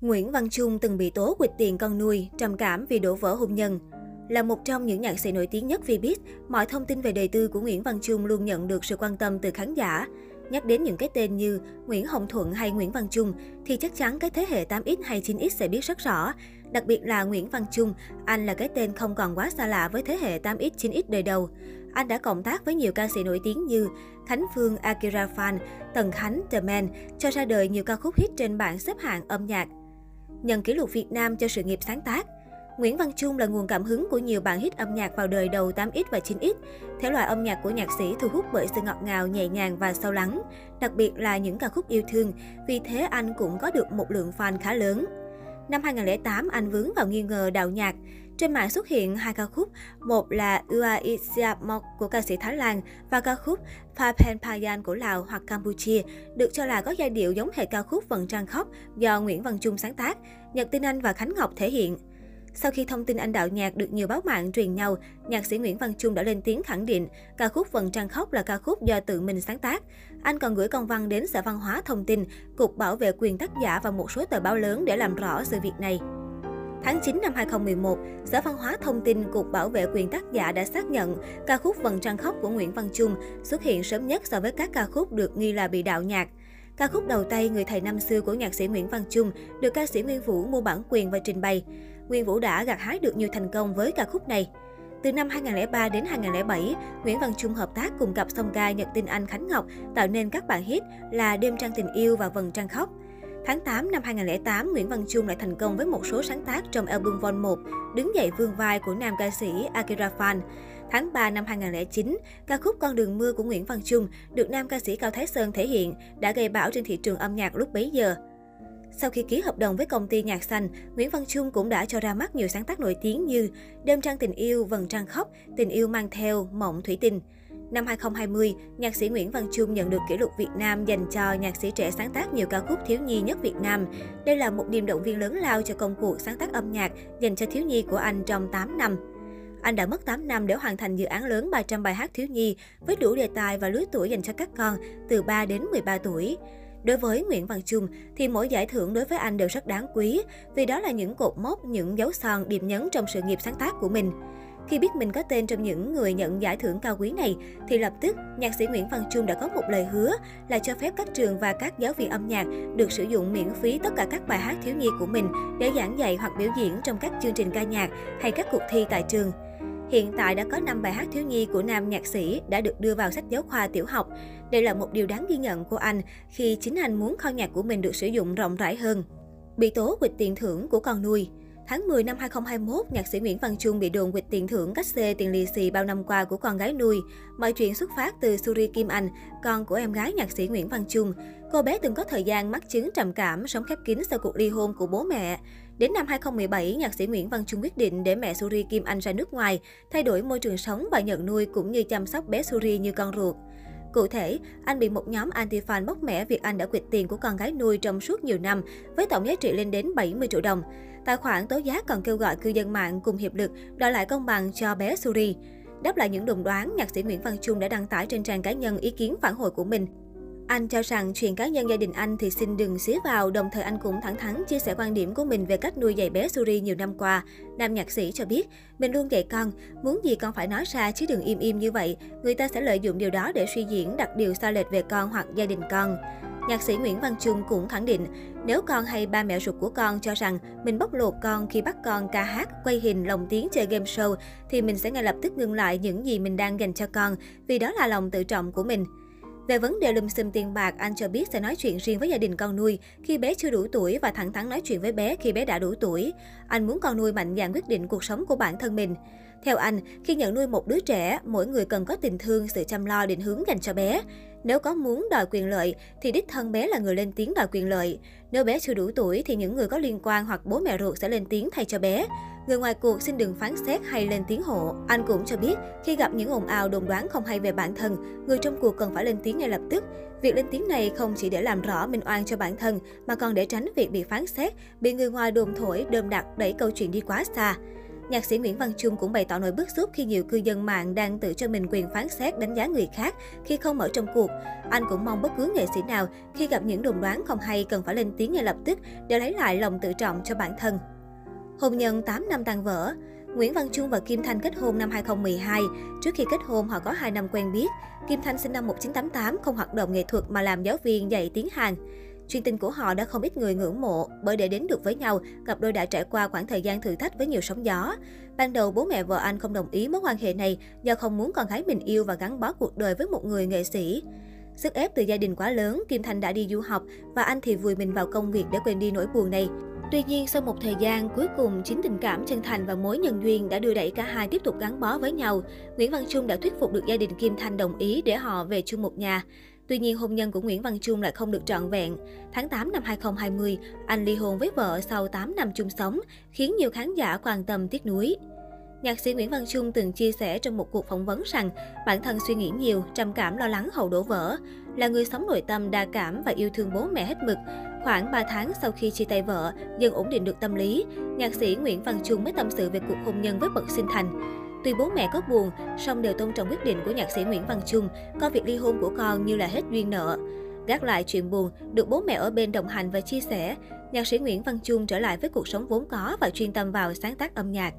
Nguyễn Văn Trung từng bị tố quỵt tiền con nuôi, trầm cảm vì đổ vỡ hôn nhân. Là một trong những nhạc sĩ nổi tiếng nhất Vbiz, mọi thông tin về đời tư của Nguyễn Văn Trung luôn nhận được sự quan tâm từ khán giả. Nhắc đến những cái tên như Nguyễn Hồng Thuận hay Nguyễn Văn Trung thì chắc chắn cái thế hệ 8X hay 9X sẽ biết rất rõ. Đặc biệt là Nguyễn Văn Trung, anh là cái tên không còn quá xa lạ với thế hệ 8X, 9X đời đầu. Anh đã cộng tác với nhiều ca sĩ nổi tiếng như Khánh Phương, Akira Fan, Tần Khánh, The Man, cho ra đời nhiều ca khúc hit trên bảng xếp hạng âm nhạc nhận kỷ lục Việt Nam cho sự nghiệp sáng tác. Nguyễn Văn Trung là nguồn cảm hứng của nhiều bản hit âm nhạc vào đời đầu 8X và 9X. Thể loại âm nhạc của nhạc sĩ thu hút bởi sự ngọt ngào, nhẹ nhàng và sâu lắng, đặc biệt là những ca khúc yêu thương, vì thế anh cũng có được một lượng fan khá lớn. Năm 2008, anh vướng vào nghi ngờ đạo nhạc. Trên mạng xuất hiện hai ca khúc, một là Ua Isiamok của ca sĩ Thái Lan và ca khúc Papen Payan của Lào hoặc Campuchia, được cho là có giai điệu giống hệ ca khúc Vần Trang Khóc do Nguyễn Văn Trung sáng tác, Nhật Tinh Anh và Khánh Ngọc thể hiện. Sau khi thông tin anh đạo nhạc được nhiều báo mạng truyền nhau, nhạc sĩ Nguyễn Văn Trung đã lên tiếng khẳng định ca khúc Vần Trang Khóc là ca khúc do tự mình sáng tác. Anh còn gửi công văn đến Sở Văn hóa Thông tin, Cục Bảo vệ quyền tác giả và một số tờ báo lớn để làm rõ sự việc này. Tháng 9 năm 2011, Sở Văn hóa Thông tin Cục Bảo vệ quyền tác giả đã xác nhận ca khúc Vần Trăng Khóc của Nguyễn Văn Trung xuất hiện sớm nhất so với các ca khúc được nghi là bị đạo nhạc. Ca khúc đầu tay Người thầy năm xưa của nhạc sĩ Nguyễn Văn Trung được ca sĩ Nguyên Vũ mua bản quyền và trình bày. Nguyên Vũ đã gặt hái được nhiều thành công với ca khúc này. Từ năm 2003 đến 2007, Nguyễn Văn Trung hợp tác cùng cặp song ca Nhật Tinh Anh Khánh Ngọc tạo nên các bản hit là Đêm trăng tình yêu và Vần trăng khóc. Tháng 8 năm 2008, Nguyễn Văn Trung lại thành công với một số sáng tác trong album Vol 1, Đứng dậy vương vai của nam ca sĩ Akira Fan. Tháng 3 năm 2009, ca khúc Con đường mưa của Nguyễn Văn Trung được nam ca sĩ Cao Thái Sơn thể hiện đã gây bão trên thị trường âm nhạc lúc bấy giờ. Sau khi ký hợp đồng với công ty Nhạc Xanh, Nguyễn Văn Trung cũng đã cho ra mắt nhiều sáng tác nổi tiếng như Đêm trăng tình yêu, Vầng trăng khóc, Tình yêu mang theo, Mộng thủy tinh. Năm 2020, nhạc sĩ Nguyễn Văn Trung nhận được kỷ lục Việt Nam dành cho nhạc sĩ trẻ sáng tác nhiều ca khúc thiếu nhi nhất Việt Nam. Đây là một niềm động viên lớn lao cho công cuộc sáng tác âm nhạc dành cho thiếu nhi của anh trong 8 năm. Anh đã mất 8 năm để hoàn thành dự án lớn 300 bài hát thiếu nhi với đủ đề tài và lứa tuổi dành cho các con từ 3 đến 13 tuổi. Đối với Nguyễn Văn Trung thì mỗi giải thưởng đối với anh đều rất đáng quý vì đó là những cột mốc, những dấu son, điểm nhấn trong sự nghiệp sáng tác của mình. Khi biết mình có tên trong những người nhận giải thưởng cao quý này, thì lập tức nhạc sĩ Nguyễn Văn Trung đã có một lời hứa là cho phép các trường và các giáo viên âm nhạc được sử dụng miễn phí tất cả các bài hát thiếu nhi của mình để giảng dạy hoặc biểu diễn trong các chương trình ca nhạc hay các cuộc thi tại trường. Hiện tại đã có 5 bài hát thiếu nhi của nam nhạc sĩ đã được đưa vào sách giáo khoa tiểu học. Đây là một điều đáng ghi nhận của anh khi chính anh muốn kho nhạc của mình được sử dụng rộng rãi hơn. Bị tố quỵt tiền thưởng của con nuôi Tháng 10 năm 2021, nhạc sĩ Nguyễn Văn Trung bị đồn quỵt tiền thưởng cách xê tiền lì xì bao năm qua của con gái nuôi. Mọi chuyện xuất phát từ Suri Kim Anh, con của em gái nhạc sĩ Nguyễn Văn Trung. Cô bé từng có thời gian mắc chứng trầm cảm, sống khép kín sau cuộc ly hôn của bố mẹ. Đến năm 2017, nhạc sĩ Nguyễn Văn Trung quyết định để mẹ Suri Kim Anh ra nước ngoài, thay đổi môi trường sống và nhận nuôi cũng như chăm sóc bé Suri như con ruột. Cụ thể, anh bị một nhóm anti-fan bóc mẽ việc anh đã quyệt tiền của con gái nuôi trong suốt nhiều năm, với tổng giá trị lên đến 70 triệu đồng. Tài khoản tố giác còn kêu gọi cư dân mạng cùng hiệp lực đòi lại công bằng cho bé Suri. Đáp lại những đồn đoán, nhạc sĩ Nguyễn Văn Trung đã đăng tải trên trang cá nhân ý kiến phản hồi của mình. Anh cho rằng chuyện cá nhân gia đình anh thì xin đừng xía vào, đồng thời anh cũng thẳng thắn chia sẻ quan điểm của mình về cách nuôi dạy bé Suri nhiều năm qua. Nam nhạc sĩ cho biết, mình luôn dạy con, muốn gì con phải nói ra chứ đừng im im như vậy, người ta sẽ lợi dụng điều đó để suy diễn đặt điều sai lệch về con hoặc gia đình con. Nhạc sĩ Nguyễn Văn Trung cũng khẳng định, nếu con hay ba mẹ ruột của con cho rằng mình bóc lột con khi bắt con ca hát, quay hình, lồng tiếng chơi game show, thì mình sẽ ngay lập tức ngưng lại những gì mình đang dành cho con, vì đó là lòng tự trọng của mình. Về vấn đề lùm xùm tiền bạc, anh cho biết sẽ nói chuyện riêng với gia đình con nuôi khi bé chưa đủ tuổi và thẳng thắn nói chuyện với bé khi bé đã đủ tuổi. Anh muốn con nuôi mạnh dạn quyết định cuộc sống của bản thân mình. Theo anh, khi nhận nuôi một đứa trẻ, mỗi người cần có tình thương, sự chăm lo định hướng dành cho bé. Nếu có muốn đòi quyền lợi thì đích thân bé là người lên tiếng đòi quyền lợi. Nếu bé chưa đủ tuổi thì những người có liên quan hoặc bố mẹ ruột sẽ lên tiếng thay cho bé. Người ngoài cuộc xin đừng phán xét hay lên tiếng hộ. Anh cũng cho biết, khi gặp những ồn ào đồn đoán không hay về bản thân, người trong cuộc cần phải lên tiếng ngay lập tức. Việc lên tiếng này không chỉ để làm rõ minh oan cho bản thân, mà còn để tránh việc bị phán xét, bị người ngoài đồn thổi, đơm đặt, đẩy câu chuyện đi quá xa. Nhạc sĩ Nguyễn Văn Trung cũng bày tỏ nỗi bức xúc khi nhiều cư dân mạng đang tự cho mình quyền phán xét đánh giá người khác khi không ở trong cuộc. Anh cũng mong bất cứ nghệ sĩ nào khi gặp những đồn đoán không hay cần phải lên tiếng ngay lập tức để lấy lại lòng tự trọng cho bản thân. Hôn nhân 8 năm tan vỡ Nguyễn Văn Trung và Kim Thanh kết hôn năm 2012. Trước khi kết hôn, họ có 2 năm quen biết. Kim Thanh sinh năm 1988, không hoạt động nghệ thuật mà làm giáo viên dạy tiếng Hàn. Chuyện tình của họ đã không ít người ngưỡng mộ, bởi để đến được với nhau, cặp đôi đã trải qua khoảng thời gian thử thách với nhiều sóng gió. Ban đầu, bố mẹ vợ anh không đồng ý mối quan hệ này do không muốn con gái mình yêu và gắn bó cuộc đời với một người nghệ sĩ. Sức ép từ gia đình quá lớn, Kim Thanh đã đi du học và anh thì vùi mình vào công việc để quên đi nỗi buồn này. Tuy nhiên, sau một thời gian, cuối cùng chính tình cảm chân thành và mối nhân duyên đã đưa đẩy cả hai tiếp tục gắn bó với nhau. Nguyễn Văn Trung đã thuyết phục được gia đình Kim Thanh đồng ý để họ về chung một nhà. Tuy nhiên, hôn nhân của Nguyễn Văn Trung lại không được trọn vẹn. Tháng 8 năm 2020, anh ly hôn với vợ sau 8 năm chung sống, khiến nhiều khán giả quan tâm tiếc nuối. Nhạc sĩ Nguyễn Văn Trung từng chia sẻ trong một cuộc phỏng vấn rằng bản thân suy nghĩ nhiều, trầm cảm lo lắng hậu đổ vỡ. Là người sống nội tâm đa cảm và yêu thương bố mẹ hết mực. Khoảng 3 tháng sau khi chia tay vợ, dần ổn định được tâm lý, nhạc sĩ Nguyễn Văn Trung mới tâm sự về cuộc hôn nhân với bậc sinh thành. Tuy bố mẹ có buồn, song đều tôn trọng quyết định của nhạc sĩ Nguyễn Văn Trung, coi việc ly hôn của con như là hết duyên nợ. Gác lại chuyện buồn, được bố mẹ ở bên đồng hành và chia sẻ, nhạc sĩ Nguyễn Văn Trung trở lại với cuộc sống vốn có và chuyên tâm vào sáng tác âm nhạc.